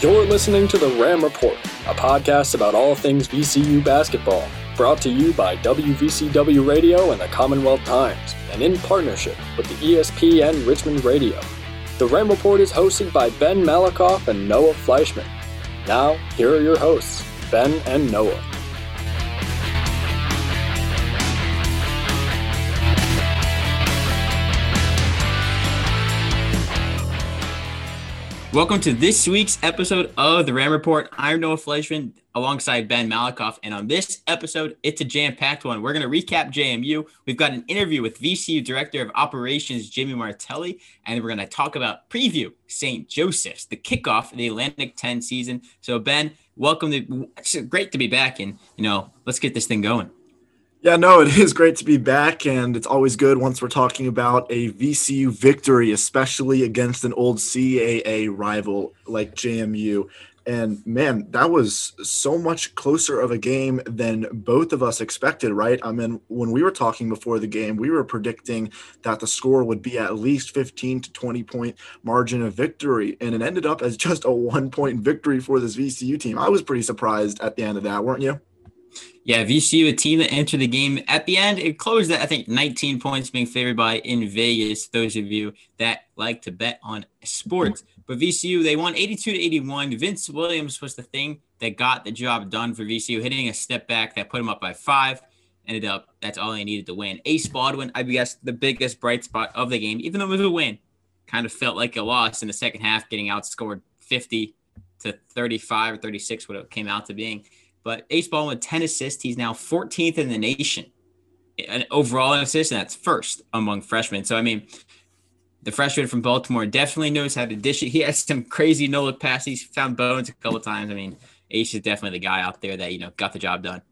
You're listening to the Ram Report, a podcast about all things VCU basketball, brought to you by WVCW Radio and the Commonwealth Times, and in partnership with the ESPN Richmond Radio. The Ram Report is hosted by Ben Malakoff and Noah Fleischman. Now, here are your hosts, Ben and Noah. Welcome to this week's episode of the Ram Report. I'm Noah Fleischman alongside Ben Malakoff. And on this episode, it's a jam packed one. We're going to recap JMU. We've got an interview with VCU Director of Operations, Jimmy Martelli. And we're going to talk about preview St. Joseph's, the kickoff of the Atlantic 10 season. So, Ben, welcome to it's great to be back. And, you know, let's get this thing going. Yeah, no, it is great to be back, and it's always good once we're talking about a VCU victory, especially against an old CAA rival like JMU. And man, that was so much closer of a game than both of us expected, right? I mean, when we were talking before the game, we were predicting that the score would be at least 15 to 20 point margin of victory, and it ended up as just a one point victory for this VCU team. I was pretty surprised at the end of that, weren't you? Yeah, VCU, a team that entered the game at the end, it closed at I think 19 points, being favored by in Vegas. Those of you that like to bet on sports, but VCU they won 82 to 81. Vince Williams was the thing that got the job done for VCU, hitting a step back that put him up by five. Ended up that's all they needed to win. Ace Baldwin, I guess, the biggest bright spot of the game, even though it was a win, kind of felt like a loss in the second half, getting outscored 50 to 35 or 36, what it came out to being. But Ace Ball with 10 assists. He's now 14th in the nation an overall assist, and that's first among freshmen. So, I mean, the freshman from Baltimore definitely knows how to dish it. He has some crazy no look passes. Found bones a couple times. I mean, Ace is definitely the guy out there that, you know, got the job done.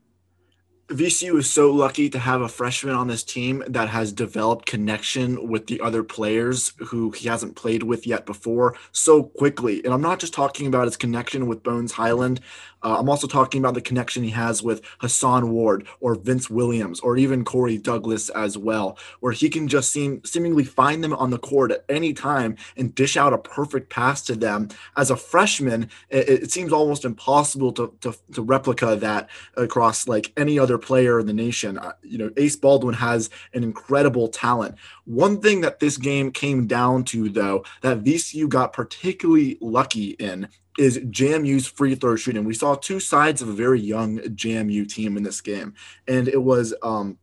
VCU is so lucky to have a freshman on this team that has developed connection with the other players who he hasn't played with yet before so quickly. And I'm not just talking about his connection with Bones Hyland. Uh, I'm also talking about the connection he has with Hason Ward or Vince Williams or even Corey Douglas as well, where he can just seem seemingly find them on the court at any time and dish out a perfect pass to them. As a freshman, it, it seems almost impossible to, to, to replica that across like any other player in the nation. Uh, you know, Ace Baldwin has an incredible talent. One thing that this game came down to, though, that VCU got particularly lucky in is JMU's free throw shooting. We saw two sides of a very young JMU team in this game, and it was um,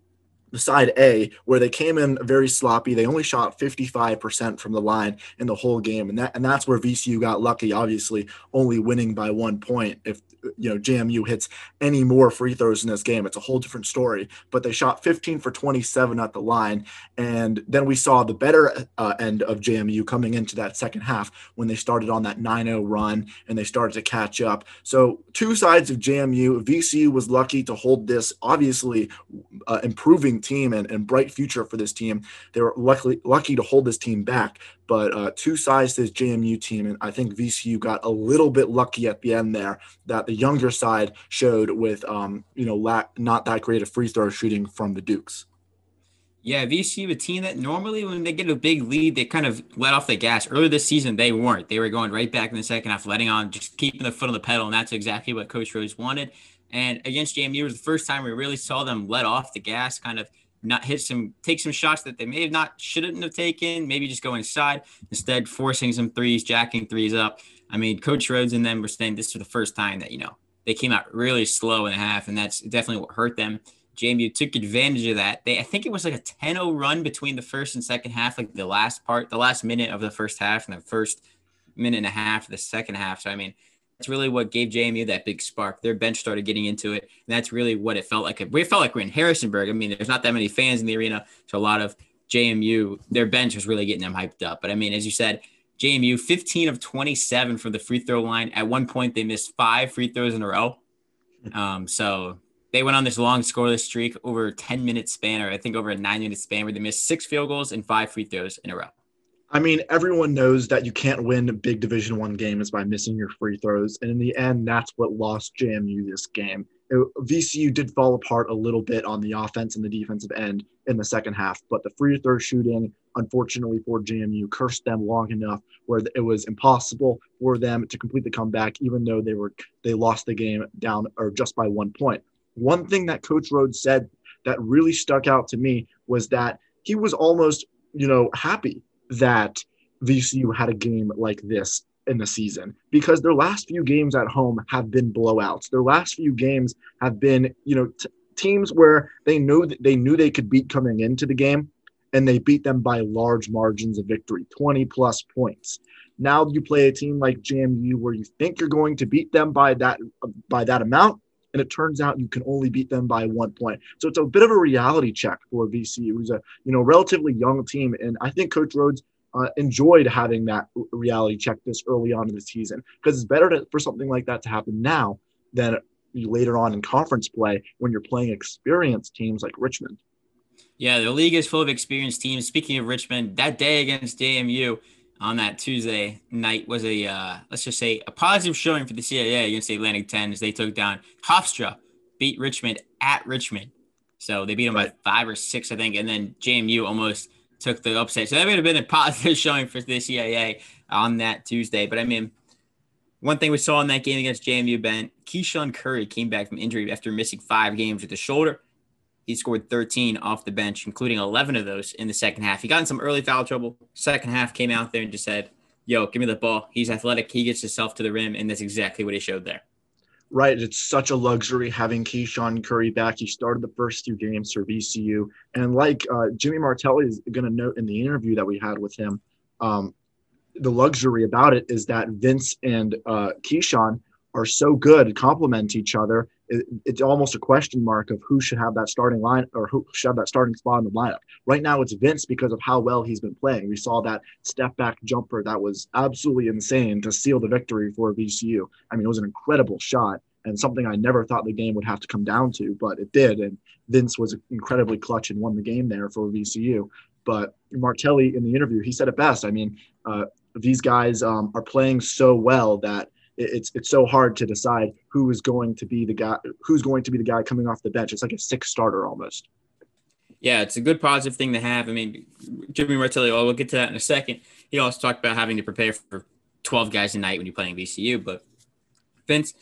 side A, where they came in very sloppy. They only shot 55% from the line in the whole game. And that and that's where VCU got lucky, obviously, only winning by one point. If you know JMU hits any more free throws in this game, it's a whole different story. But they shot 15 for 27 at the line. And then we saw the better uh, end of JMU coming into that second half when they started on that 9-0 run and they started to catch up. So two sides of JMU. VCU was lucky to hold this, obviously uh, improving team and, and bright future for this team. They were lucky lucky to hold this team back, but uh, two sides to this JMU team, and I think VCU got a little bit lucky at the end there that the younger side showed with um, you know lack, not that great of free throw shooting from the Dukes. Yeah, VCU, a team that normally when they get a big lead, they kind of let off the gas. Earlier this season, they weren't. They were going right back in the second half, letting on, just keeping the foot on the pedal, and that's exactly what Coach Rhoades wanted. And against JMU was the first time we really saw them let off the gas, kind of not hit some, take some shots that they may have not, shouldn't have taken, maybe just go inside, instead forcing some threes, jacking threes up. I mean, Coach Rhoades and them were saying this for the first time that, you know, they came out really slow in the half, and that's definitely what hurt them. JMU took advantage of that. They, I think it was like a 10-0 run between the first and second half, like the last part, the last minute of the first half and the first minute and a half of the second half. So I mean, that's really what gave JMU that big spark. Their bench started getting into it, and that's really what it felt like. We felt like we're in Harrisonburg. I mean, there's not that many fans in the arena, so a lot of JMU, their bench was really getting them hyped up. But I mean, as you said, JMU 15 of 27 from the free throw line. At one point, they missed five free throws in a row. Um, so they went on this long scoreless streak over a 10 minute span, or I think over a nine minute span, where they missed six field goals and five free throws in a row. I mean, everyone knows that you can't win big Division One games by missing your free throws, and in the end, that's what lost JMU this game. it, VCU did fall apart a little bit on the offense and the defensive end in the second half, but the free throw shooting, unfortunately for JMU, cursed them long enough where it was impossible for them to complete the comeback, even though they were they lost the game down or just by one point. One thing that Coach Rhoades said that really stuck out to me was that he was almost, you know, happy that VCU had a game like this in the season because their last few games at home have been blowouts. Their last few games have been, you know, t- teams where they knew that they knew they could beat coming into the game and they beat them by large margins of victory, 20 plus points. Now you play a team like JMU where you think you're going to beat them by that by that amount and it turns out you can only beat them by one point. So it's a bit of a reality check for VCU, who's a you know relatively young team, and I think Coach Rhoades uh, enjoyed having that reality check this early on in the season because it's better to, for something like that to happen now than later on in conference play when you're playing experienced teams like Richmond. Yeah, the league is full of experienced teams. Speaking of Richmond, that day against JMU on that Tuesday night was a uh, let's just say a positive showing for the CAA against the Atlantic 10 as they took down Hofstra, beat Richmond at Richmond. So they beat them right. by five or six, I think, and then JMU almost took the upset. So that would have been a positive showing for the CAA on that Tuesday. But I mean, one thing we saw in that game against JMU, Ben, KeShawn Curry came back from injury after missing five games with the shoulder. He scored 13 off the bench, including 11 of those in the second half. He got in some early foul trouble. Second half came out there and just said, Yo, give me the ball. He's athletic. He gets himself to the rim. And that's exactly what he showed there right? It's such a luxury having KeShawn Curry back. He started the first two games for VCU. And like uh, Jimmy Martelli is going to note in the interview that we had with him, um, the luxury about it is that Vince and uh, KeShawn are so good, complement each other. It, it's almost a question mark of who should have that starting line or who should have that starting spot in the lineup. Right now, it's Vince because of how well he's been playing. We saw that step back jumper that was absolutely insane to seal the victory for VCU. I mean, it was an incredible shot and something I never thought the game would have to come down to, but it did. And Vince was incredibly clutch and won the game there for VCU. But Martelli in the interview, he said it best. I mean, uh, these guys um, are playing so well that it's it's so hard to decide who is going to be the guy who's going to be the guy coming off the bench. It's like a six starter almost. Yeah, it's a good positive thing to have. I mean, Jimmy Martelli, well, we'll get to that in a second. He also talked about having to prepare for 12 guys a night when you're playing VCU, but Vince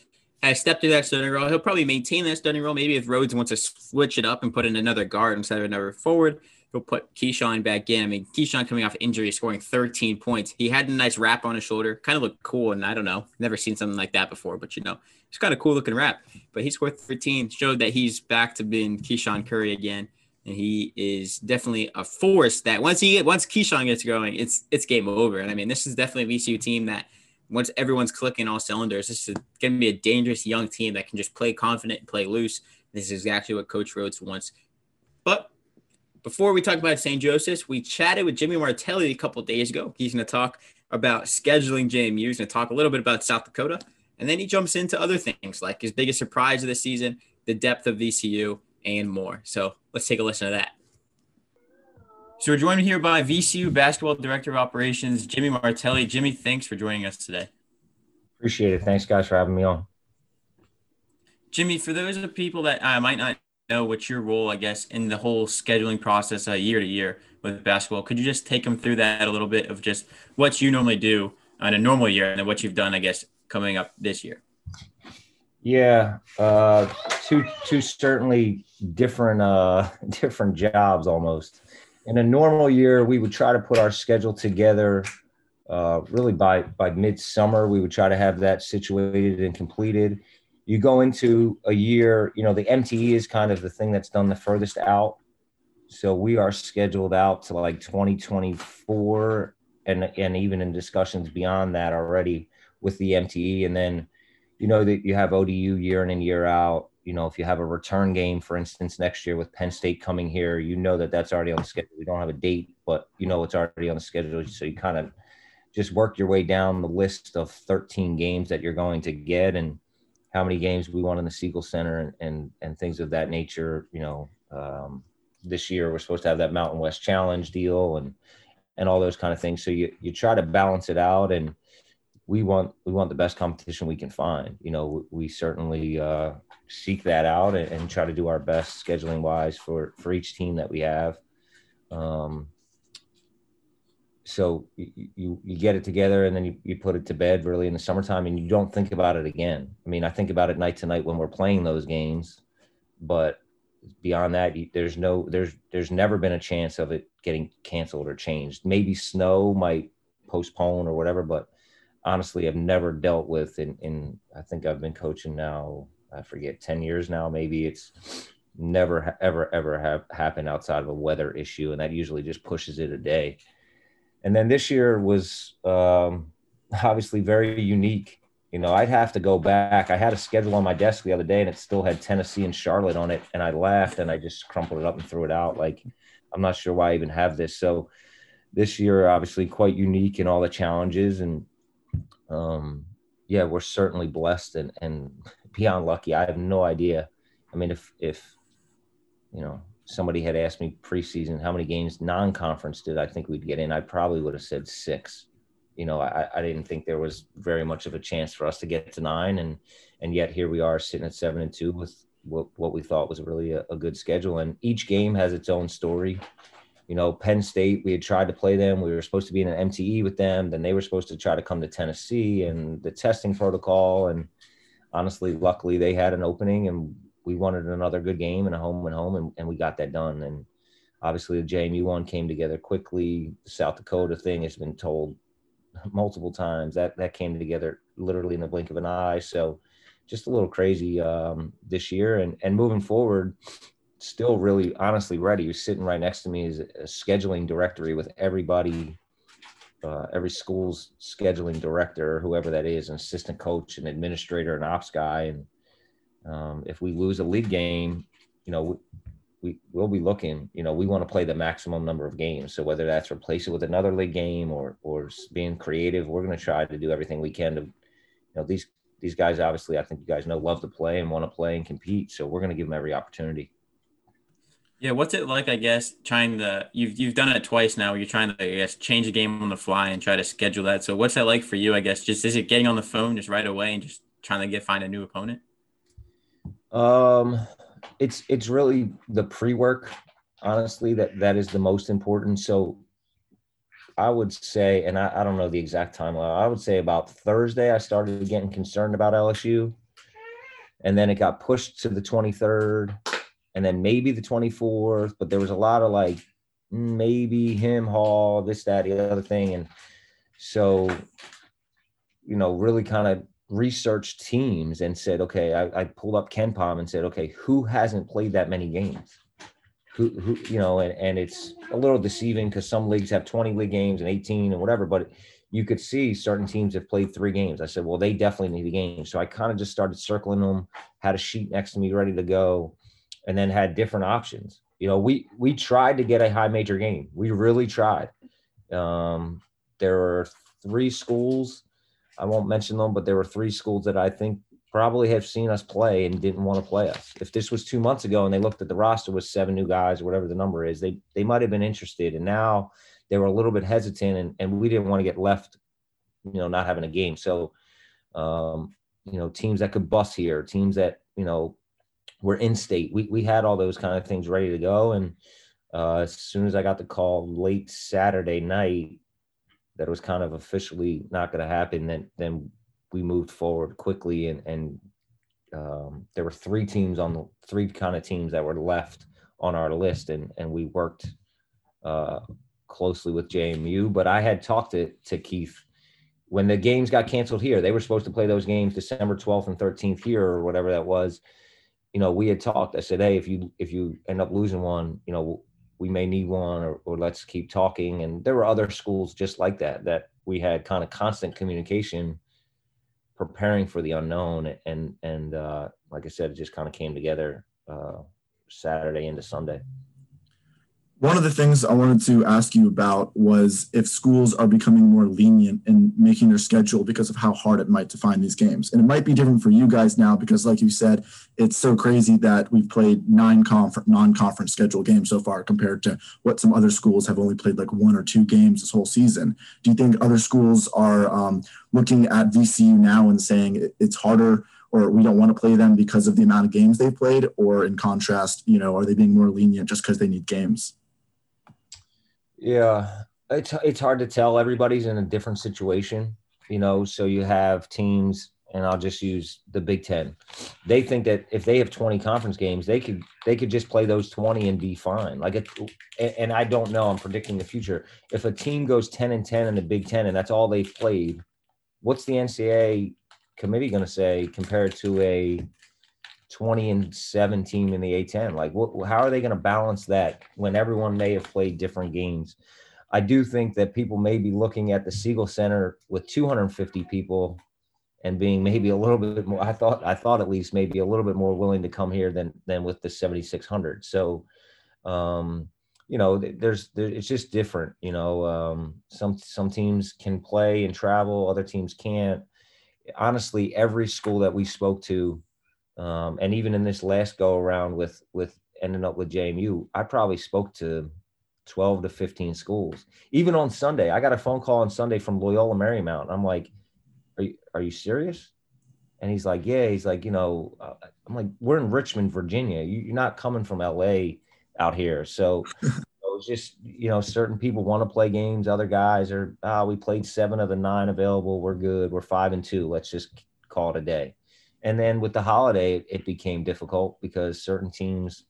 has stepped into that starting role. He'll probably maintain that starting role. Maybe if Rhoades wants to switch it up and put in another guard instead of another forward, he'll put KeShawn back in. I mean, KeShawn coming off injury, scoring 13 points. He had a nice wrap on his shoulder, kind of looked cool. And I don't know, never seen something like that before, but you know, it's kind of cool looking wrap. But he scored 13, showed that he's back to being KeShawn Curry again. And he is definitely a force that once he once KeShawn gets going, it's it's game over. And I mean, this is definitely a VCU team that once everyone's clicking all cylinders, this is going to be a dangerous young team that can just play confident and play loose. This is exactly what Coach Rhoades wants. But before we talk about St. Joseph's, we chatted with Jimmy Martelli a couple days ago. He's going to talk about scheduling JMU. He's going to talk a little bit about South Dakota. And then he jumps into other things like his biggest surprise of the season, the depth of VCU, and more. So let's take a listen to that. So we're joined here by VCU Basketball Director of Operations, Jimmy Martelli. Jimmy, thanks for joining us today. Appreciate it. Thanks, guys, for having me on. Jimmy, for those of the people that uh, might not know what's your role, I guess, in the whole scheduling process uh, year to year with basketball, could you just take them through that a little bit of just what you normally do on a normal year and then what you've done, I guess, coming up this year? Yeah, uh, two two certainly different uh, different jobs almost. In a normal year, we would try to put our schedule together uh, really by by midsummer. We would try to have that situated and completed you go into a year, you know, the MTE is kind of the thing that's done the furthest out. So we are scheduled out to like 2024 and and even in discussions beyond that already with the MTE. And then, you know, that you have ODU year in and year out. You know, if you have a return game, for instance, next year with Penn State coming here, you know that that's already on the schedule. We don't have a date, but you know it's already on the schedule. So you kind of just work your way down the list of 13 games that you're going to get and how many games we won in the Siegel Center and and, and things of that nature. You know, um, this year we're supposed to have that Mountain West Challenge deal and and all those kind of things. So you you try to balance it out, and we want we want the best competition we can find. You know, we, we certainly uh, seek that out and, and, try to do our best scheduling wise for for each team that we have. Um, so you, you, get it together and then you, you put it to bed really in the summertime and you don't think about it again. I mean, I think about it night to night when we're playing those games, but beyond that, there's no there's there's never been a chance of it getting canceled or changed. Maybe snow might postpone or whatever, but honestly, I've never dealt with in in I think I've been coaching now I forget 10 years now maybe it's never ever ever have happened outside of a weather issue and that usually just pushes it a day and then this year was um, obviously very unique. You know i'd have to go back. I had a schedule on my desk the other day and it still had tennessee and charlotte on it. And i laughed and i just crumpled it up and threw it out. Like i'm not sure why i even have this. So this year obviously quite unique in all the challenges. And um, yeah we're certainly blessed and, and beyond lucky. I have no idea. I mean if if you know somebody had asked me preseason how many games non-conference did I think we'd get in, I probably would have said six. You know, I, I didn't think there was very much of a chance for us to get to nine, and and yet here we are sitting at seven and two with what, what we thought was really a, a good schedule. And each game has its own story. You know, Penn State, we had tried to play them. We were supposed to be in an MTE with them. Then they were supposed to try to come to Tennessee and the testing protocol. And honestly, luckily, they had an opening and we wanted another good game and a home and home, and, and we got that done. And obviously, the JMU one came together quickly. The South Dakota thing has been told multiple times that that came together literally in the blink of an eye. So just a little crazy um, this year, and and moving forward, still really honestly ready. You're sitting right next to me is a scheduling directory with everybody. Uh, every school's scheduling director, whoever that is, an assistant coach, an administrator, an ops guy, and um, if we lose a league game, you know, we will be looking. You know, we want to play the maximum number of games. So whether that's replace it with another league game or or being creative, we're going to try to do everything we can to, you know, these these guys obviously I think you guys know love to play and want to play and compete. So we're going to give them every opportunity. Yeah, what's it like? I guess trying to you've you've done it twice now. You're trying to I guess change the game on the fly and try to schedule that. So what's that like for you? I guess just is it getting on the phone just right away and just trying to get find a new opponent? Um, it's it's really the pre-work, honestly, that that is the most important. So I would say, and I, I don't know the exact timeline. I would say about Thursday, I started getting concerned about LSU, and then it got pushed to the 23rd, and then maybe the 24th. But there was a lot of like maybe him, Hall, this, that, the other thing, and so you know, really kind of researched teams and said, okay, I, I pulled up KenPom and said, okay, who hasn't played that many games? Who, who you know, and, and it's a little deceiving because some leagues have 20 league games and 18 and whatever, but you could see certain teams have played three games. I said, well, they definitely need a game. So I kind of just started circling them, had a sheet next to me ready to go, and then had different options. You know, we we tried to get a high major game. We really tried. Um, there were three schools I won't mention them, but there were three schools that I think probably have seen us play and didn't want to play us. If this was two months ago and they looked at the roster with seven new guys or whatever the number is, they they might have been interested. And now they were a little bit hesitant and, and we didn't want to get left, you know, not having a game. So um, you know, teams that could bust here, teams that, you know, were in state. We we had all those kind of things ready to go. And uh, as soon as I got the call late Saturday night, that was kind of officially not going to happen, then then we moved forward quickly and and um, there were three teams on the three kind of teams that were left on our list and and we worked uh, closely with JMU. But I had talked to to Keith when the games got canceled here. They were supposed to play those games December 12th and 13th here or whatever that was. You know, we had talked. I said, hey, if you if you end up losing one, you know, we may need one or, or let's keep talking. And there were other schools just like that that we had kind of constant communication preparing for the unknown. And and uh, like i said it just kind of came together uh, saturday into sunday one of the things I wanted to ask you about was if schools are becoming more lenient in making their schedule because of how hard it might to find these games. And it might be different for you guys now because, like you said, it's so crazy that we've played nine conf- non-conference schedule games so far compared to what some other schools have only played like one or two games this whole season. Do you think other schools are um, looking at VCU now and saying it's harder or we don't want to play them because of the amount of games they've played, or in contrast, you know, are they being more lenient just because they need games? Yeah, it's it's hard to tell. Everybody's in a different situation, you know. So you have teams, and I'll just use the Big Ten. They think that if they have 20 conference games, they could they could just play those 20 and be fine. Like it, and I don't know. I'm predicting the future. If a team goes 10 and 10 in the Big Ten, and that's all they've played, what's the NCAA committee going to say compared to a 20 and 7 team in the A10? Like, what, how are they going to balance that when everyone may have played different games? I do think that people may be looking at the Siegel Center with 250 people and being maybe a little bit more. I thought, I thought at least maybe a little bit more willing to come here than than with the 7600. So, um, you know, there's, there, it's just different. You know, um, some some teams can play and travel, other teams can't. Honestly, every school that we spoke to um, and even in this last go around with with ending up with JMU, I probably spoke to 12 to 15 schools. Even on Sunday, I got a phone call on Sunday from Loyola Marymount. I'm like, are you, are you serious? And he's like, yeah. He's like, you know, uh, I'm like, we're in Richmond, Virginia. You, are not coming from LA out here. So it's just, you know, certain people want to play games. Other guys are, ah, we played seven of the nine available. We're good. We're five and two. Let's just call it a day. And then with the holiday, it became difficult because certain teams,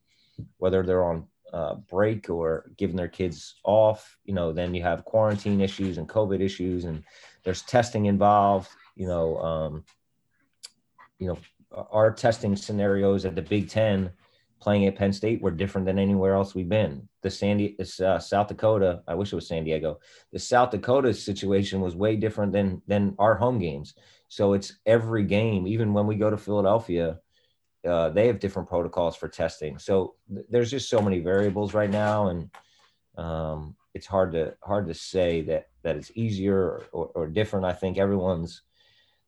whether they're on uh, break or giving their kids off, you know, then you have quarantine issues and COVID issues, and there's testing involved. You know, um, you know, our testing scenarios at the Big Ten playing at Penn State were different than anywhere else we've been. The Sandy, uh, South Dakota, I wish it was San Diego. The South Dakota situation was way different than than our home games. So it's every game, even when we go to Philadelphia, uh, they have different protocols for testing. So th- there's just so many variables right now, and um, it's hard to hard to say that that it's easier or, or different. I think everyone's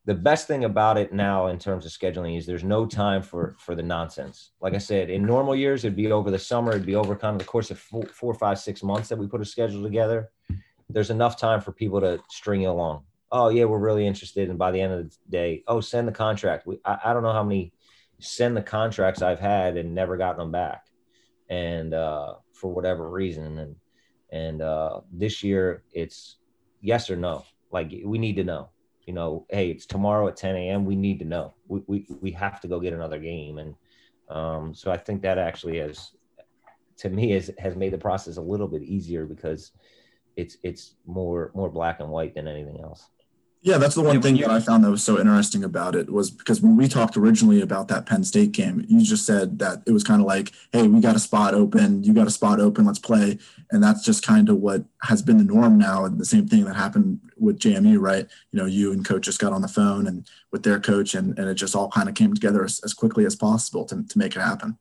the best thing about it now in terms of scheduling is there's no time for for the nonsense. Like I said, in normal years it'd be over the summer, it'd be over kind of the course of four, four five, six months that we put a schedule together. There's enough time for people to string it along oh yeah, we're really interested, and by the end of the day, oh send the contract. We, I, I don't know how many send the contracts I've had and never gotten them back, and uh, for whatever reason, and and uh, this year it's yes or no. Like we need to know. You know, hey, it's tomorrow at 10 a.m. We need to know. We we we have to go get another game, and um, so I think that actually has, to me, has has made the process a little bit easier because it's it's more more black and white than anything else. Yeah, that's the one thing that I found that was so interesting about it was because when we talked originally about that Penn State game, you just said that it was kind of like, hey, we got a spot open, you got a spot open, let's play. And that's just kind of what has been the norm now. And the same thing that happened with JMU, right? You know, you and coach just got on the phone and with their coach, and, and it just all kind of came together as, as quickly as possible to, to make it happen.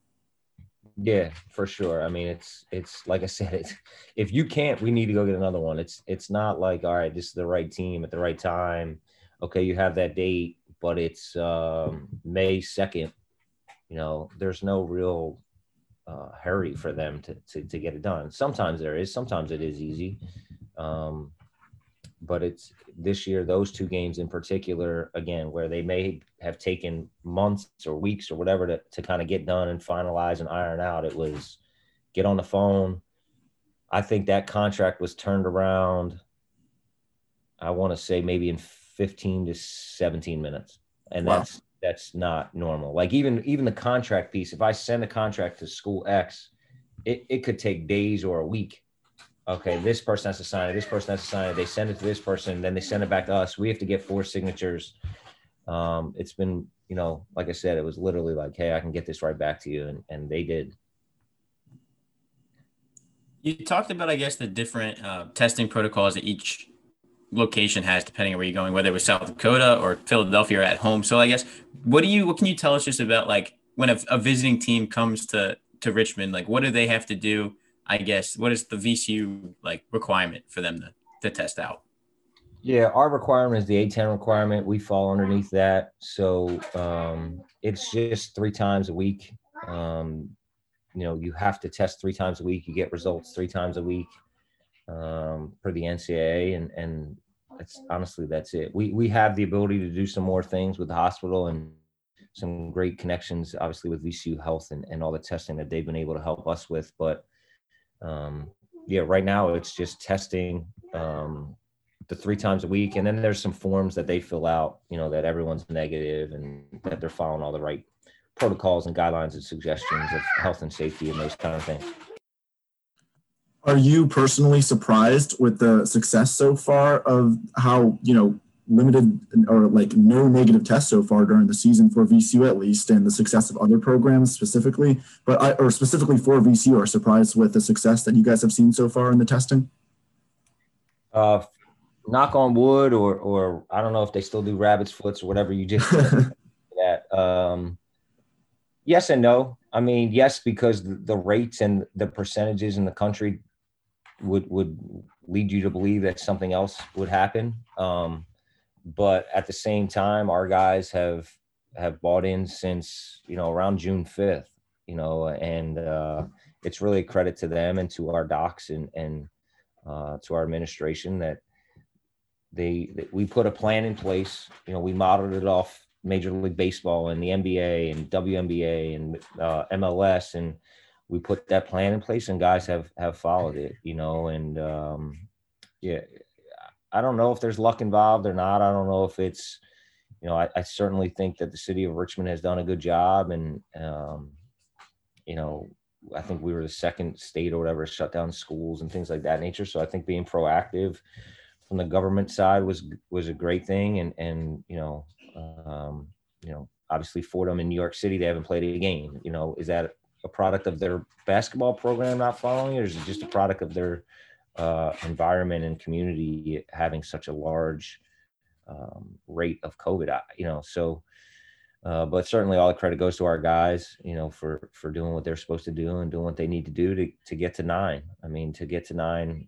Yeah, for sure. I mean, it's it's like I said, it's if you can't, we need to go get another one. It's it's not like all right, this is the right team at the right time. Okay, you have that date, but it's um, May second. You know, there's no real uh, hurry for them to, to to get it done. Sometimes there is, sometimes it is easy. Um, but it's this year those two games in particular again where they may have taken months or weeks or whatever to, to kind of get done and finalize and iron out it was get on the phone. I think that contract was turned around i want to say maybe in 15 to 17 minutes. And wow. that's that's not normal. Like even even the contract piece if i send a contract to school x it, it could take days or a week okay, this person has to sign it, this person has to sign it. They send it to this person, then they send it back to us. We have to get four signatures. Um, it's been, you know, like I said, it was literally like, hey, I can get this right back to you, and and they did. You talked about, I guess, the different uh, testing protocols that each location has, depending on where you're going, whether it was South Dakota or Philadelphia or at home. So, I guess, what do you, what can you tell us just about like when a, a visiting team comes to to Richmond, like what do they have to do? I guess what is the VCU like requirement for them to, to test out? Yeah, our requirement is the A10 requirement. We fall underneath that. So um, it's just three times a week. Um, you know, you have to test three times a week. You get results three times a week um, for the NCAA. And, and that's honestly, that's it. We, we have the ability to do some more things with the hospital and some great connections, obviously with VCU Health and, and all the testing that they've been able to help us with. But um, yeah, right now it's just testing um, the three times a week, and then there's some forms that they fill out, you know, that everyone's negative and that they're following all the right protocols and guidelines and suggestions of health and safety and those kind of things. Are you personally surprised with the success so far of how, you know, limited or like no negative tests so far during the season for VCU at least, and the success of other programs specifically, but I, or specifically for VCU, are surprised with the success that you guys have seen so far in the testing? Uh, knock on wood, or or I don't know if they still do rabbit's foots or whatever you just that. Um, yes and no. I mean, yes, because the rates and the percentages in the country would would lead you to believe that something else would happen. Um, but at the same time, our guys have have bought in since you know around June fifth. You know, and uh, it's really a credit to them and to our docs and and uh, to our administration that they, they we put a plan in place. You know, we modeled it off Major League Baseball and the NBA and WNBA and uh, MLS, and we put that plan in place, and guys have have followed it. You know, and um, yeah, I don't know if there's luck involved or not. I don't know if it's, you know, I, I certainly think that the city of Richmond has done a good job, and um, you know, I think we were the second state or whatever shut down schools and things like that nature. So I think being proactive from the government side was was a great thing, and and you know, um, you know, obviously Fordham in New York City they haven't played a game. You know, is that a product of their basketball program not following, or is it just a product of their uh, environment and community having such a large um, rate of COVID? You know, so. Uh, but certainly all the credit goes to our guys, you know, for for doing what they're supposed to do and doing what they need to do to to get to nine. I mean, to get to nine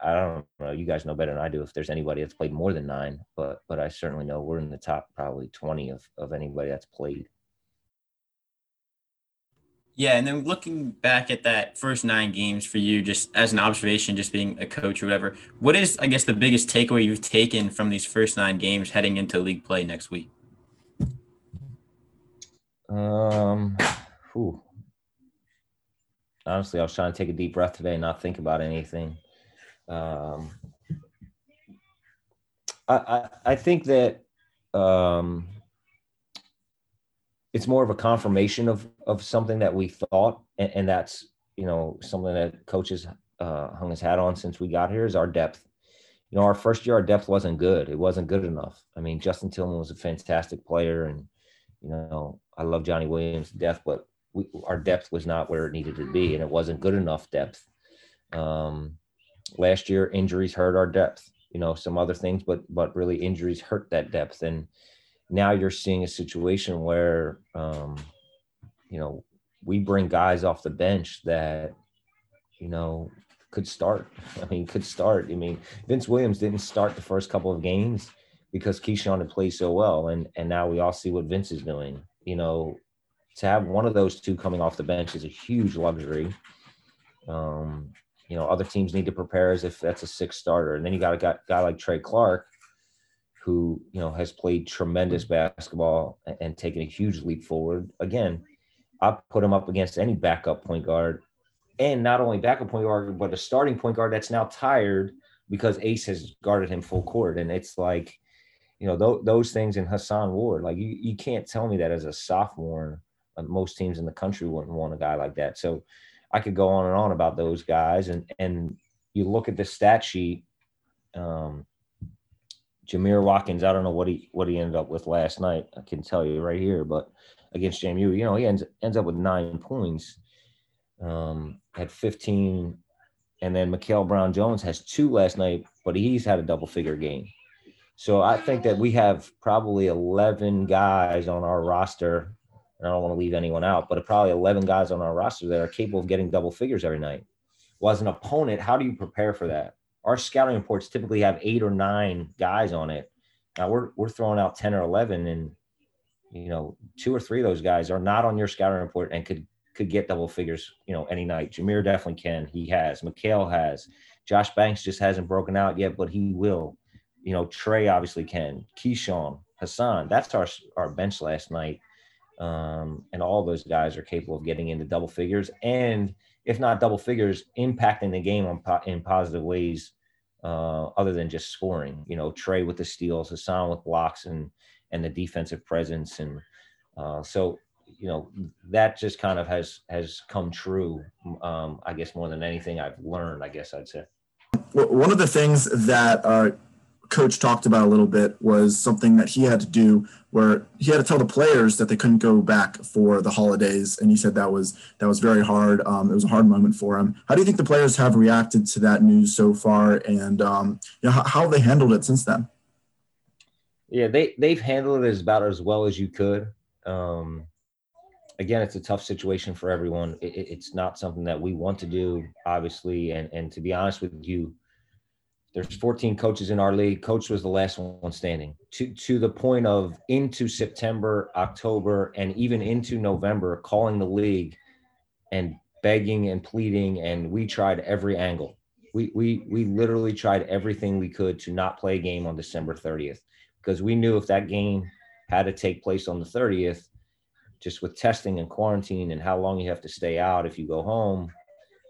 I don't know. You guys know better than I do if there's anybody that's played more than nine, but but I certainly know we're in the top probably 20 of of anybody that's played. Yeah, and then looking back at that first nine games for you, just as an observation, just being a coach or whatever, what is I guess the biggest takeaway you've taken from these first nine games heading into league play next week? Um, whew. honestly, I was trying to take a deep breath today and not think about anything. Um, I, I, I think that um, it's more of a confirmation of of something that we thought, and, and that's you know something that coaches uh, hung his hat on since we got here is our depth. You know, our first year, our depth wasn't good. It wasn't good enough. I mean, Justin Tillman was a fantastic player, and you know, I love Johnny Williams to death, but we, our depth was not where it needed to be, and it wasn't good enough depth. Um, last year injuries hurt our depth you know some other things but but really injuries hurt that depth and now you're seeing a situation where um you know we bring guys off the bench that you know could start. I mean could start. I mean vince williams didn't start the first couple of games because KeShawn had played so well and and now we all see what vince is doing. You know to have one of those two coming off the bench is a huge luxury. Um you know, other teams need to prepare as if that's a six starter. And then you got a guy, guy like Tre Clark, who, you know, has played tremendous basketball and, and taken a huge leap forward. Again, I put him up against any backup point guard and not only backup point guard, but a starting point guard that's now tired because Ace has guarded him full court. And it's like, you know, th- those things in Hason Ward, like you, you can't tell me that as a sophomore, uh, most teams in the country wouldn't want a guy like that. So I could go on and on about those guys. And and you look at the stat sheet, um, Jamir Watkins. I don't know what he what he ended up with last night. I can tell you right here, but against JMU, you know, he ends ends up with nine points, um, had 15, and then Mikeal Brown Jones has two last night, but he's had a double figure game. So I think that we have probably 11 guys on our roster and I don't want to leave anyone out, but probably 11 guys on our roster that are capable of getting double figures every night. Well, as an opponent, how do you prepare for that? Our scouting reports typically have eight or nine guys on it. Now we're we're throwing out 10 or 11, and you know, two or three of those guys are not on your scouting report and could could get double figures, you know, any night. Jamir definitely can. He has. Mikeal has. Josh Banks just hasn't broken out yet, but he will. You know, Tre obviously can. KeShawn, Hason. That's our our bench last night Um, and all those guys are capable of getting into double figures and if not double figures, impacting the game on, in positive ways uh, other than just scoring. You know, Tre with the steals, Hason with blocks, and and the defensive presence, and uh, so you know that just kind of has has come true. Um, I guess more than anything I've learned. I guess I'd say. One of the things that uh, coach talked about a little bit was something that he had to do where he had to tell the players that they couldn't go back for the holidays. And he said that was that was very hard. Um, it was a hard moment for him. How do you think the players have reacted to that news so far? And um, you know, how, how they handled it since then? Yeah they they've handled it as about as well as you could. Um, again it's a tough situation for everyone. It, it's not something that we want to do obviously. And and to be honest with you there's 14 coaches in our league. Coach was the last one standing to, to the point of into September, October, and even into November, calling the league and begging and pleading. And we tried every angle. We, we, we literally tried everything we could to not play a game on December 30th because we knew if that game had to take place on the 30th, just with testing and quarantine and how long you have to stay out if you go home,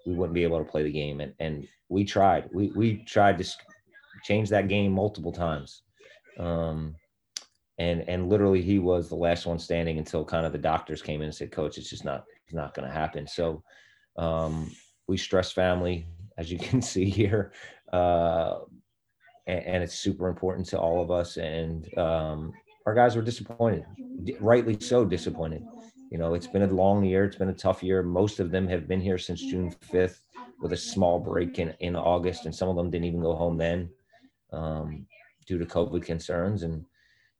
we wouldn't be able to play the game. And, and we tried. We we tried to change that game multiple times. Um, and and literally he was the last one standing until kind of the doctors came in and said, Coach, it's just not it's not going to happen. So um, we stress family, as you can see here, uh, and, and, it's super important to all of us. And um, our guys were disappointed, rightly so disappointed. You know, it's been a long year. It's been a tough year. Most of them have been here since June 5th with a small break in, in August, and some of them didn't even go home then um, due to COVID concerns. And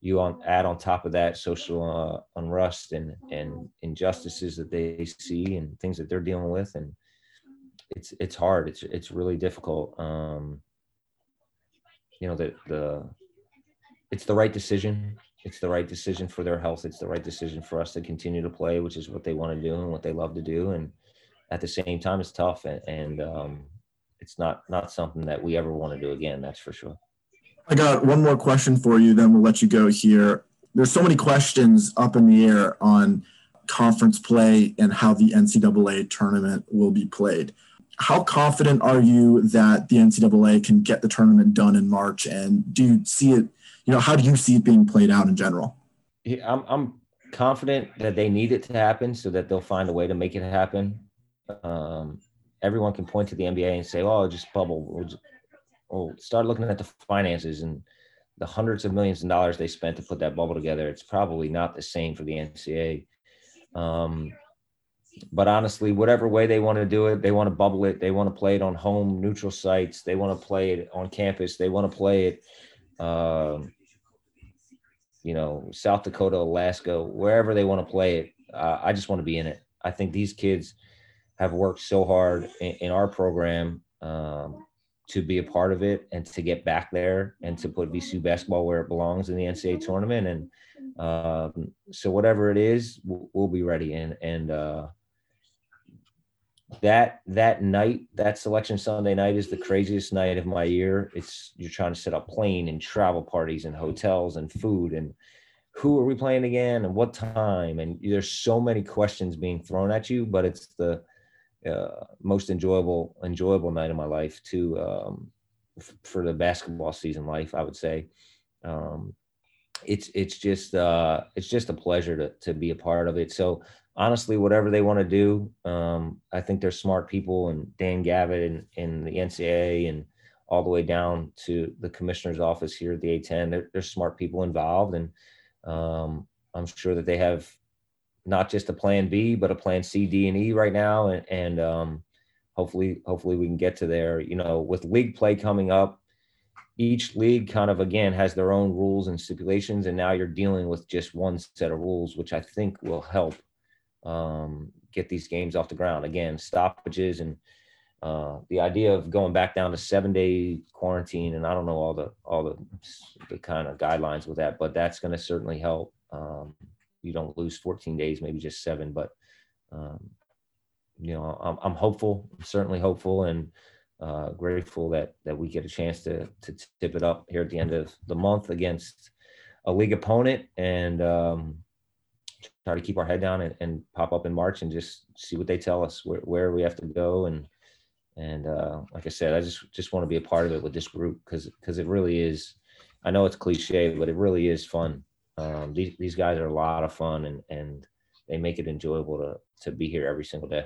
you on, add on top of that social uh, unrest and, and injustices that they see and things that they're dealing with, and it's it's hard. It's it's really difficult. Um, you know the the it's the right decision. It's the right decision for their health. It's the right decision for us to continue to play, which is what they want to do and what they love to do. And at the same time, it's tough and, and um, it's not not something that we ever want to do again. That's for sure. I got one more question for you, then we'll let you go here. There's so many questions up in the air on conference play and how the NCAA tournament will be played. How confident are you that the NCAA can get the tournament done in March? And do you see it, you know, how do you see it being played out in general? Yeah, I'm, I'm confident that they need it to happen so that they'll find a way to make it happen um, everyone can point to the NBA and say, "Oh, just bubble." We'll, we'll start looking at the finances and the hundreds of millions of dollars they spent to put that bubble together. It's probably not the same for the NCAA. Um, but honestly, whatever way they want to do it, they want to bubble it. They want to play it on home neutral sites. They want to play it on campus. They want to play it, um, you know, South Dakota, Alaska, wherever they want to play it. Uh, I just want to be in it. I think these kids have worked so hard in, in our program um, to be a part of it and to get back there and to put VCU basketball where it belongs in the NCAA tournament. And um, so whatever it is, we'll, we'll be ready. And and uh, that that night, that selection Sunday night is the craziest night of my year. It's you're trying to set up plane and travel parties and hotels and food and who are we playing again and what time and there's so many questions being thrown at you but it's the uh, most enjoyable enjoyable night of my life to um, f- for the basketball season life I would say. Um, it's it's just uh, it's just a pleasure to to be a part of it. So honestly whatever they want to do um, I think they're smart people and Dan Gavitt and, and the NCAA and all the way down to the commissioner's office here at the A10 they're, they're smart people involved and um, I'm sure that they have not just a plan B, but a plan C, D, and E right now. And, and um, hopefully, hopefully we can get to there. You know, with league play coming up, each league kind of again has their own rules and stipulations, and now you're dealing with just one set of rules, which I think will help um, get these games off the ground. Again, stoppages and uh, the idea of going back down to seven day quarantine, and I don't know all the all the the kind of guidelines with that, but that's going to certainly help. Um, you don't lose 14 days, maybe just seven. But um, you know, I'm, I'm hopeful, certainly hopeful, and uh, grateful that that we get a chance to to tip it up here at the end of the month against a league opponent and um, try to keep our head down and, and, pop up in March and just see what they tell us where, where we have to go and and uh, like I said, I just just want to be a part of it with this group because because it really is. I know it's cliche, but it really is fun. Um, these these guys are a lot of fun and and they make it enjoyable to to be here every single day.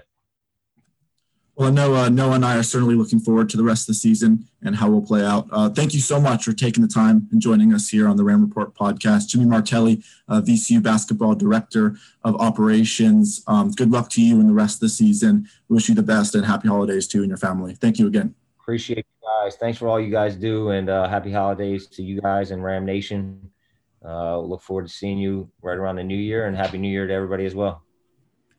Well, I know uh, Noah and I are certainly looking forward to the rest of the season and how we'll play out. Uh, thank you so much for taking the time and joining us here on the Ram Report podcast. Jimmy Martelli, uh, VCU basketball director of operations. Um, good luck to you in the rest of the season. Wish you the best and happy holidays to you and your family. Thank you again. Appreciate you guys. Thanks for all you guys do and uh, happy holidays to you guys and Ram Nation. Uh, look forward to seeing you right around the new year and happy new year to everybody as well.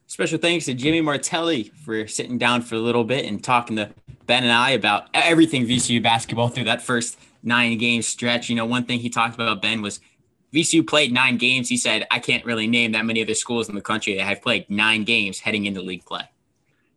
Special thanks to Jimmy Martelli for sitting down for a little bit and talking to Ben and I about everything VCU basketball through that first nine game stretch. You know, one thing he talked about, Ben, was VCU played nine games. He said, I can't really name that many other schools in the country that have played nine games heading into league play.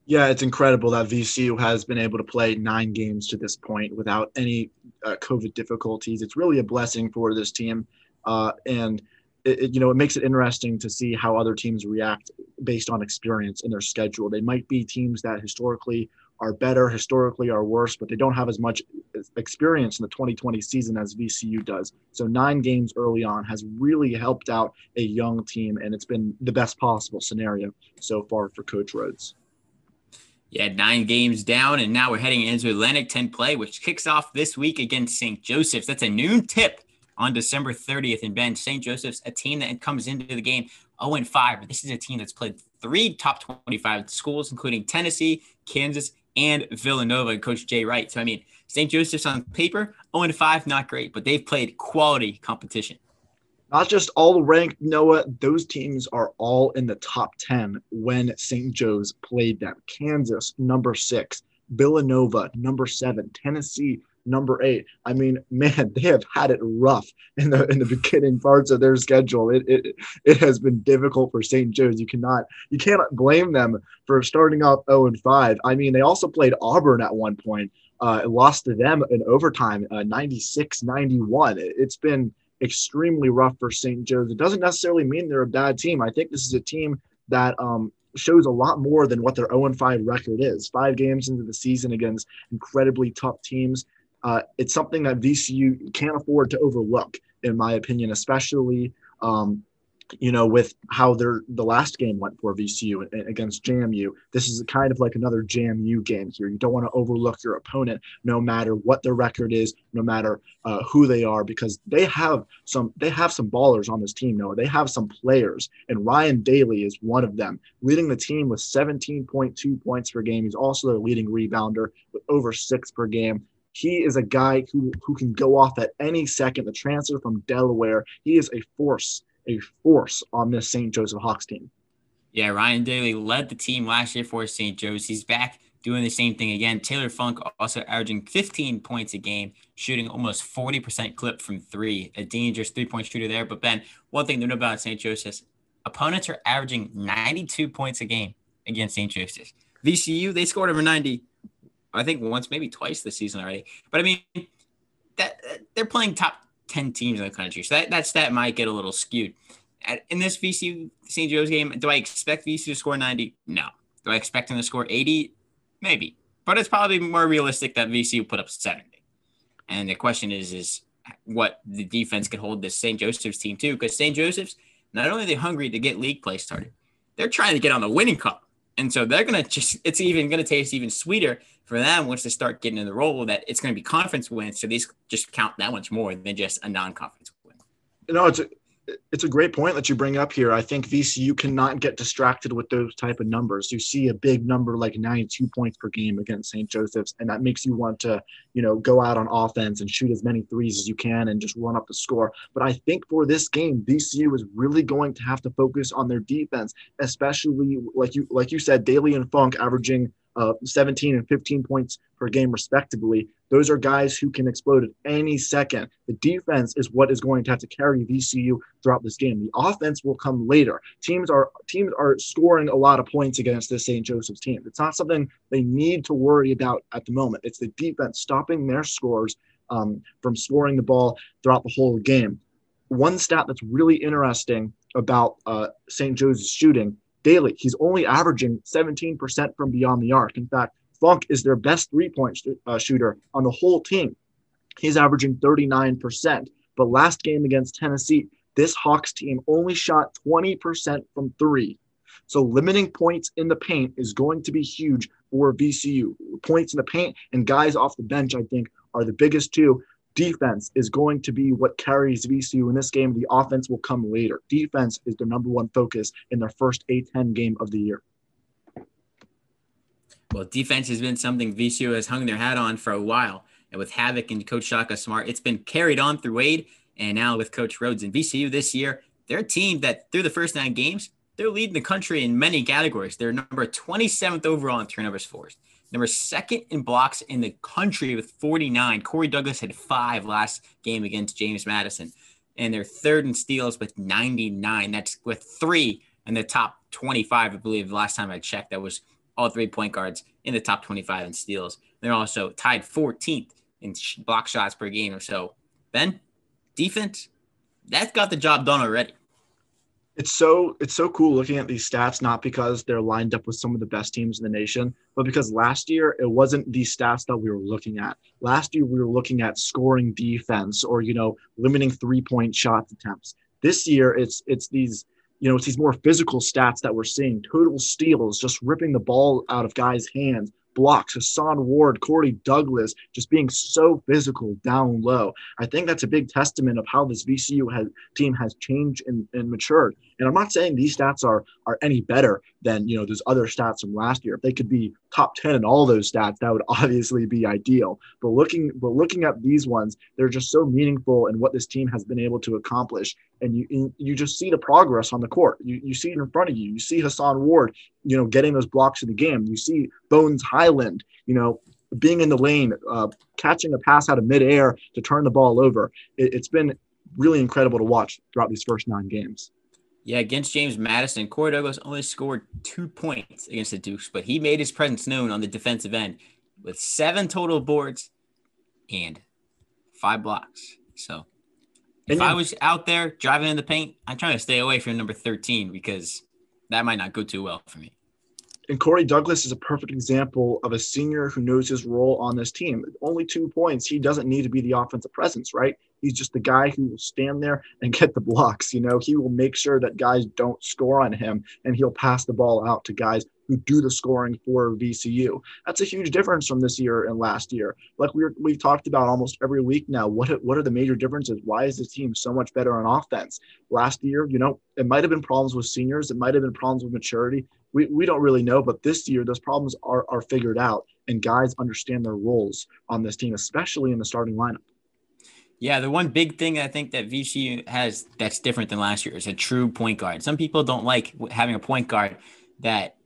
Yeah, it's incredible that VCU has been able to play nine games to this point without any uh, COVID difficulties. It's really a blessing for this team. Uh, and it, you know, it makes it interesting to see how other teams react based on experience in their schedule. They might be teams that historically are better, historically are worse, but they don't have as much experience in the 2020 season as VCU does. So nine games early on has really helped out a young team, and it's been the best possible scenario so far for Coach Rhoades. Yeah, nine games down, and now we're heading into Atlantic 10 play, which kicks off this week against St. Joseph's. That's a noon tip on December 30th in Bend. St. Joseph's, a team that comes into the game 0 5. This is a team that's played three top 25 schools, including Tennessee, Kansas, and Villanova, and Coach Jay Wright. So, I mean, St. Joseph's on paper, 0 5, not great, but they've played quality competition. Not just all ranked, Noah, those teams are all in the top 10 when St. Joe's played them. Kansas, number six, Villanova, number seven, Tennessee, number eight. I mean, man, they have had it rough in the in the beginning parts of their schedule. It it, it has been difficult for St. Joe's. You cannot you cannot blame them for starting off 0 and 5. I mean, they also played Auburn at one point. Uh, lost to them in overtime, uh, 96-91. It, it's been extremely rough for St. Joe's. It doesn't necessarily mean they're a bad team. I think this is a team that um, shows a lot more than what their 0 5 record is. Five games into the season against incredibly tough teams uh, it's something that VCU can't afford to overlook, in my opinion, especially um, you know with how their the last game went for VCU against JMU. This is kind of like another JMU game here. You don't want to overlook your opponent, no matter what their record is, no matter uh, who they are, because they have some they have some ballers on this team. No, they have some players, and Ryan Daly is one of them, leading the team with 17.2 points per game. He's also their leading rebounder with over six per game. He is a guy who, who can go off at any second. The transfer from Delaware, he is a force, a force on this St. Joseph Hawks team. Yeah, Ryan Daly led the team last year for St. Joe's. He's back doing the same thing again. Taylor Funk also averaging 15 points a game, shooting almost 40% clip from three. A dangerous three point shooter there. But Ben, one thing to know about St. Joseph's opponents are averaging 92 points a game against St. Joseph's. VCU, they scored over 90 I think once, maybe twice this season already. But I mean, that they're playing top 10 teams in the country. So that, that stat might get a little skewed. At, in this VC St. Joe's game, do I expect VC to score 90? No. Do I expect them to score 80? Maybe. But it's probably more realistic that VCU put up 70. And the question is, is what the defense can hold this St. Joseph's team too, because St. Joseph's not only are they hungry to get league play started, they're trying to get on the winning cup. And so they're gonna just it's even gonna taste even sweeter for them once they start getting in the role that it's gonna be conference wins. So these just count that much more than just a non-conference win. You know, it's it's a great point that you bring up here. I think VCU cannot get distracted with those type of numbers. You see a big number like 92 points per game against St. Joseph's, and that makes you want to, you know, go out on offense and shoot as many threes as you can and just run up the score. But I think for this game, VCU is really going to have to focus on their defense, especially like you like you said, Daly and Funk averaging uh, 17 and 15 points per game, respectively. Those are guys who can explode at any second. The defense is what is going to have to carry VCU throughout this game. The offense will come later. Teams are teams are scoring a lot of points against this St. Joseph's team. It's not something they need to worry about at the moment. It's the defense stopping their scores um, from scoring the ball throughout the whole game. One stat that's really interesting about uh, St. Joe's shooting Daly. He's only averaging 17% from beyond the arc. In fact, Funk is their best three point sh- uh, shooter on the whole team. He's averaging 39%. But last game against Tennessee, this Hawks team only shot 20% from three. So limiting points in the paint is going to be huge for VCU. Points in the paint and guys off the bench, I think, are the biggest two. Defense is going to be what carries VCU in this game. The offense will come later. Defense is their number one focus in their first A10 game of the year. Well, defense has been something VCU has hung their hat on for a while. And with Havoc and Coach Shaka Smart, it's been carried on through Wade and now with Coach Rhoades. and VCU this year. They're a team that through the first nine games, they're leading the country in many categories. They're number 27th overall in turnovers forced, number second in blocks in the country with 49. Corey Douglas had five last game against James Madison, and they're third in steals with 99. That's with three in the top 25, I believe. The last time I checked, that was all three point guards in the top 25 in steals. They're also tied 14th in block shots per game or so. Ben, defense, that's got the job done already it's so it's so cool looking at these stats not because they're lined up with some of the best teams in the nation but because last year it wasn't these stats that we were looking at. Last year we were looking at scoring defense or you know limiting three point shot attempts. This year it's it's these you know it's these more physical stats that we're seeing. Total steals just ripping the ball out of guys hands blocks, Hason Ward, Corey Douglas, just being so physical down low. I think that's a big testament of how this VCU has, team has changed and, and matured. And I'm not saying these stats are are any better than you know those other stats from last year. If they could be top 10 in all those stats, that would obviously be ideal. But looking but looking at these ones, they're just so meaningful in what this team has been able to accomplish. And you you just see the progress on the court. You you see it in front of you. You see Hason Ward, you know, getting those blocks in the game. You see Bones Hyland, you know, being in the lane, uh, catching a pass out of midair to turn the ball over. It, it's been really incredible to watch throughout these first nine games. Yeah, against James Madison, Corey Douglas only scored two points against the Dukes, but he made his presence known on the defensive end with seven total boards and five blocks. So if I was out there driving in the paint, I'm trying to stay away from number 13 because that might not go too well for me. And Corey Douglas is a perfect example of a senior who knows his role on this team. Only two points. He doesn't need to be the offensive presence, right? He's just the guy who will stand there and get the blocks. You know, he will make sure that guys don't score on him and he'll pass the ball out to guys who do the scoring for VCU. That's a huge difference from this year and last year. Like we we've talked about almost every week now. What what are the major differences? Why is this team so much better on offense? Last year, you know, it might have been problems with seniors. It might have been problems with maturity. We, we don't really know, but this year those problems are, are figured out and guys understand their roles on this team, especially in the starting lineup. Yeah, the one big thing I think that VCU has that's different than last year is a true point guard. Some people don't like having a point guard that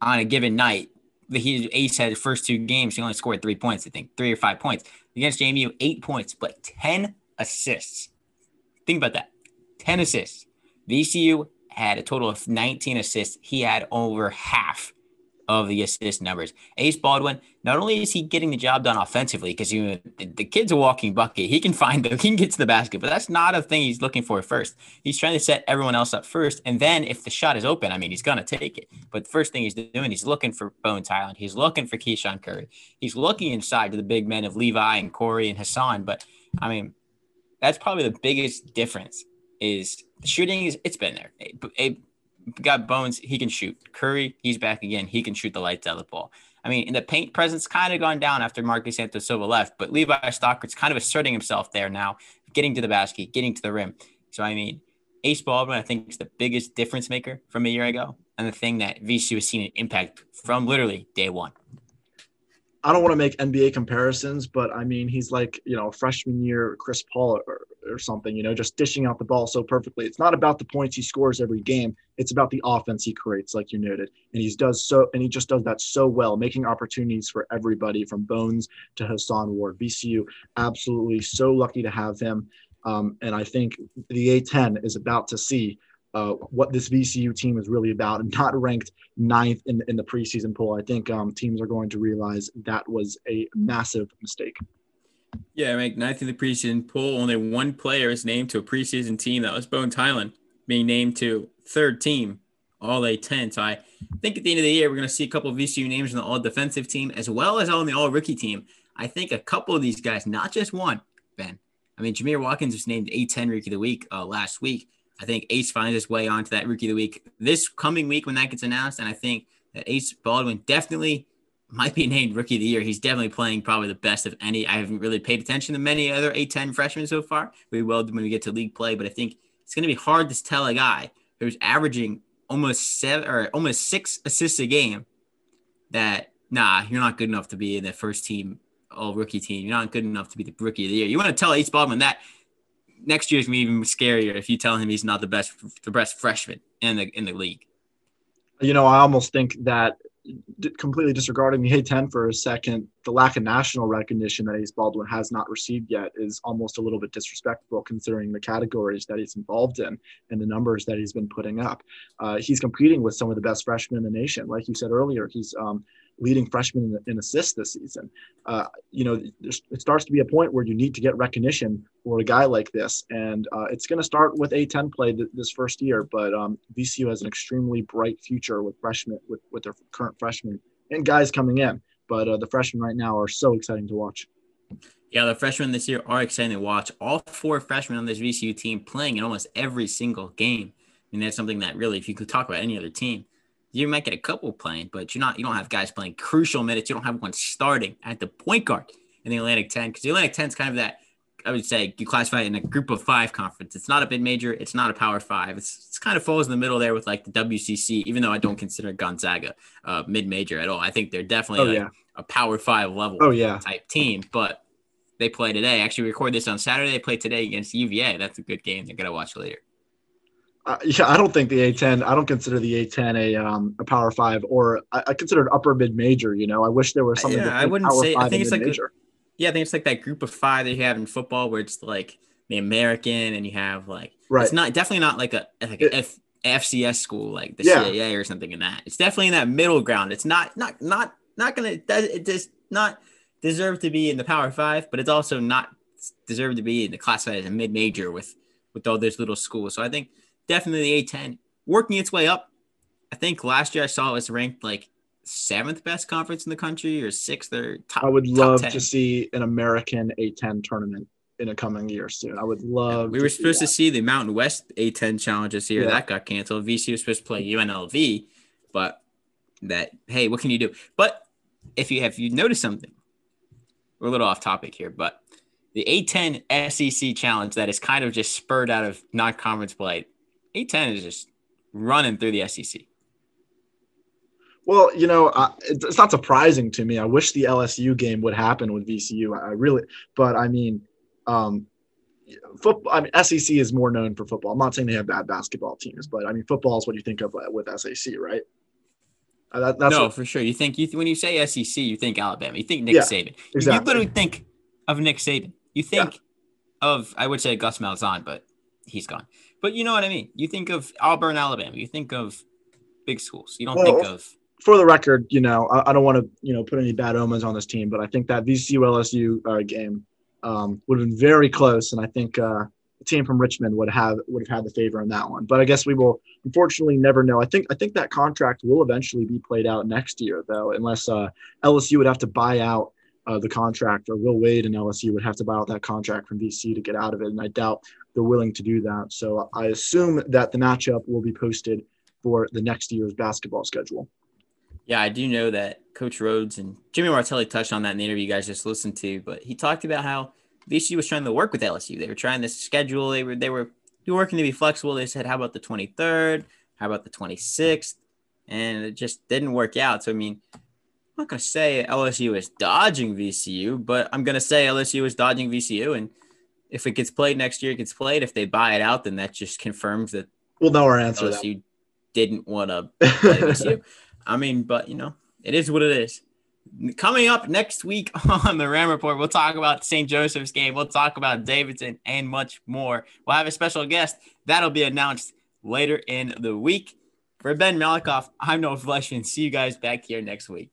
on a given night, the he Ace had the first two games, he only scored three points, I think, three or five points. Against JMU, eight points, but 10 assists. Think about that 10 assists. VCU had a total of 19 assists. He had over half of the assist numbers. Ace Baldwin, not only is he getting the job done offensively, because you the kid's a walking bucket. He can find the he can get to the basket, but that's not a thing he's looking for first. He's trying to set everyone else up first. And then if the shot is open, I mean he's gonna take it. But the first thing he's doing, he's looking for Bones Hyland. He's looking for KeShawn Curry. He's looking inside to the big men of Levi and Corey and Hason. But I mean, that's probably the biggest difference is the shooting is it's been there. A, a, got Bones, he can shoot. Curry, he's back again. He can shoot the lights out of the ball. I mean, in the paint presence kind of gone down after Marcos Santos Silva left, but Levi Stockard's kind of asserting himself there now, getting to the basket, getting to the rim. So I mean, Ace Baldwin, I think, is the biggest difference maker from a year ago, and the thing that VCU has seen an impact from literally day one. I don't want to make NBA comparisons, but I mean, he's like, you know, freshman year Chris Paul or, or something, you know, just dishing out the ball so perfectly. It's not about the points he scores every game. It's about the offense he creates, like you noted. And he does so, and he just does that so well, making opportunities for everybody from Bones to Hason Ward. VCU, absolutely so lucky to have him. Um, and I think the A10 is about to see uh, what this VCU team is really about and not ranked ninth in, in the preseason poll. I think um, teams are going to realize that was a massive mistake. Yeah, ranked ninth in the preseason poll. Only one player is named to a preseason team. That was Bones Hyland. being named to third team all A10. So I think at the end of the year, we're going to see a couple of VCU names on the all defensive team as well as on the all rookie team. I think a couple of these guys, not just one, Ben. I mean, Jamir Watkins was named A10 Rookie of the Week uh, last week. I think Ace finds his way onto that Rookie of the Week this coming week when that gets announced. And I think that Ace Baldwin definitely might be named Rookie of the Year. He's definitely playing probably the best of any. I haven't really paid attention to many other A10 freshmen so far. We will when we get to league play, but I think it's going to be hard to tell a guy who's averaging almost seven or almost six assists a game that nah, you're not good enough to be in the first team all rookie team. You're not good enough to be the rookie of the year. You want to tell Ace Baldwin that next year's gonna be even scarier if you tell him he's not the best the best freshman in the in the league. You know, I almost think that completely disregarding the A10 for a second, the lack of national recognition that Ace Baldwin has not received yet is almost a little bit disrespectful considering the categories that he's involved in and the numbers that he's been putting up. Uh, he's competing with some of the best freshmen in the nation. Like you said earlier, he's um, leading freshman in, in assists this season. Uh, you know, it starts to be a point where you need to get recognition for a guy like this, and uh, it's going to start with A10 play th- this first year. But um, VCU has an extremely bright future with freshmen, with with their current freshmen and guys coming in. But uh, the freshmen right now are so exciting to watch. Yeah, the freshmen this year are exciting to watch. All four freshmen on this VCU team playing in almost every single game. I mean, that's something that really, if you could talk about any other team, you might get a couple playing, but you're not you don't have guys playing crucial minutes. You don't have one starting at the point guard in the Atlantic 10 because the Atlantic 10 is kind of that I would say you classify it in a group of five conference. It's not a mid major, it's not a power five. It's, it's kind of falls in the middle there with like the WCC, even though I don't consider Gonzaga uh, mid major at all. I think they're definitely oh, like yeah. a power five level oh, yeah. type team, but they play today. Actually, record this on Saturday. They play today against UVA. That's a good game. They're gonna watch later. Uh, yeah, I don't think the A10. I don't consider the A10 a um, a Power Five, or I, I consider it upper mid major. You know, I wish there was something. Yeah, I wouldn't say. I think it's like. A, yeah, I think it's like that group of five that you have in football, where it's like the American, and you have like. Right. It's not definitely not like a like a F, FCS school like the yeah. CAA or something in that. It's definitely in that middle ground. It's not not not not gonna. It does not deserve to be in the Power Five, but it's also not deserve to be in the classified as a mid major with with all those little schools. So I think definitely the A10 working its way up. I think last year I saw it was ranked like seventh best conference in the country or sixth or top. I would love to see an American A10 tournament in a coming year soon. I would love. Yeah, we were supposed to see the Mountain West A10 challenges here. Yeah. That got canceled. VC was supposed to play UNLV, but that hey, what can you do? But if you have you noticed something, we're a little off topic here, but the A10 SEC challenge that is kind of just spurred out of non-conference play a10 is just running through the SEC. Well, you know, uh, it's not surprising to me. I wish the LSU game would happen with VCU. I really, but I mean, um, football. I mean, SEC is more known for football. I'm not saying they have bad basketball teams, but I mean, football is what you think of uh, with SEC, right? Uh, that, no, what, for sure. You think you th- when you say SEC, you think Alabama. You think Nick yeah, Saban. Exactly. You literally think of Nick Saban. You think yeah. of I would say Gus Malzahn, but he's gone. But you know what I mean. You think of Auburn, Alabama. You think of big schools. You don't well, think of. For the record, you know, I, I, don't want to, you know, put any bad omens on this team, but I think that VCU LSU uh, game um, would have been very close, and I think uh, the team from Richmond would have would have had the favor in that one. But I guess we will unfortunately never know. I think I think that contract will eventually be played out next year, though, unless uh, LSU would have to buy out uh, the contract, or Will Wade and LSU would have to buy out that contract from VC to get out of it. And I doubt they're willing to do that. So I assume that the matchup will be posted for the next year's basketball schedule. Yeah, I do know that Coach Rhoades and Jimmy Martelli touched on that in the interview you guys just listened to, but he talked about how VCU was trying to work with LSU. They were trying to schedule. They were they were working to be flexible. They said, "How about the 23rd? How about the 26th?" And it just didn't work out. So I mean, I'm not gonna say LSU is dodging VCU, but I'm gonna say LSU is dodging VCU, and if it gets played next year, it gets played. If they buy it out, then that just confirms that we'll know our answer. You didn't want to play LSU. I mean, but you know, it is what it is. Coming up next week on the Ram Report, we'll talk about St. Joseph's game. We'll talk about Davidson and much more. We'll have a special guest that'll be announced later in the week. For Ben Malikoff, I'm Noah Fleshman. See you guys back here next week.